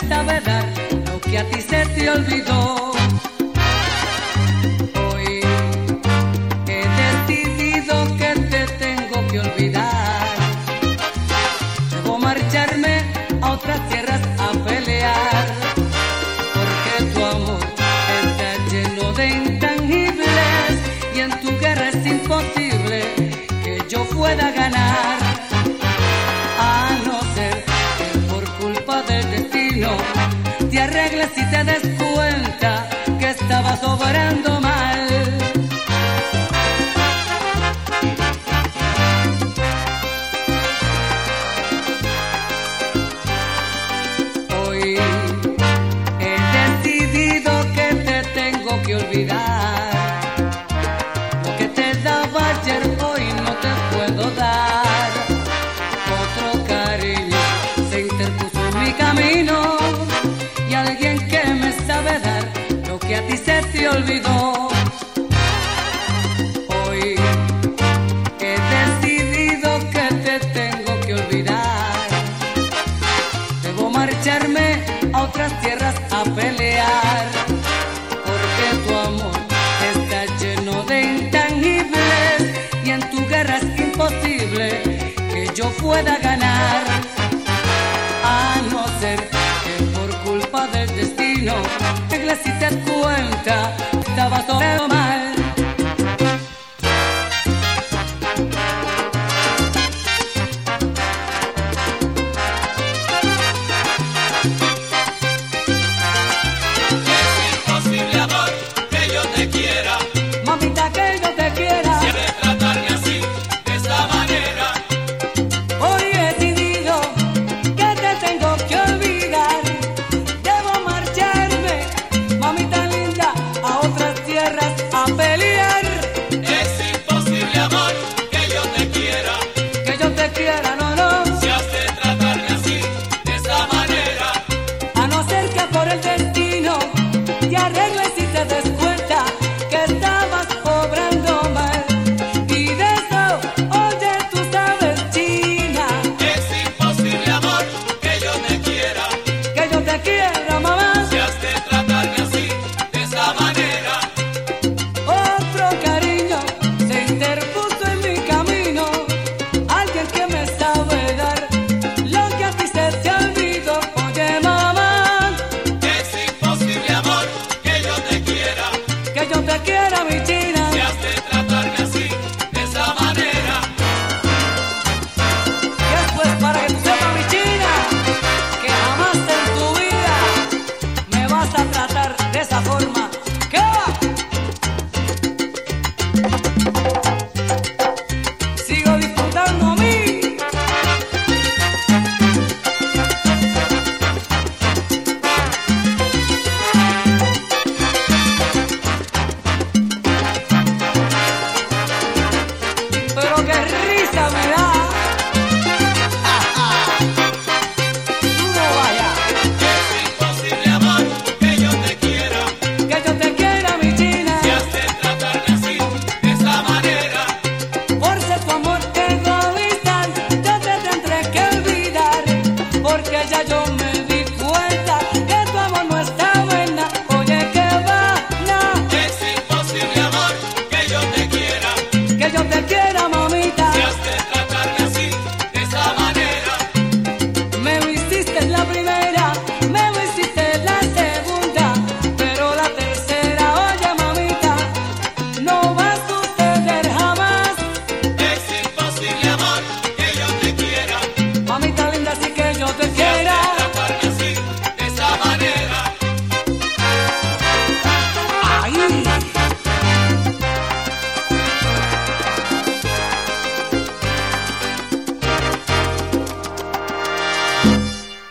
esta verdad, lo que a ti se te olvidó. te arreglas y te das cuenta que estabas obrando mal. Hoy he decidido que te tengo que olvidar. que te olvidó. Hoy he decidido que te tengo que olvidar. Debo marcharme a otras tierras a pelear. Porque tu amor está lleno de intangibles y en tu guerra es imposible que yo pueda ganar. A no ser que por culpa del destino, te está. pudiera no que ya yo me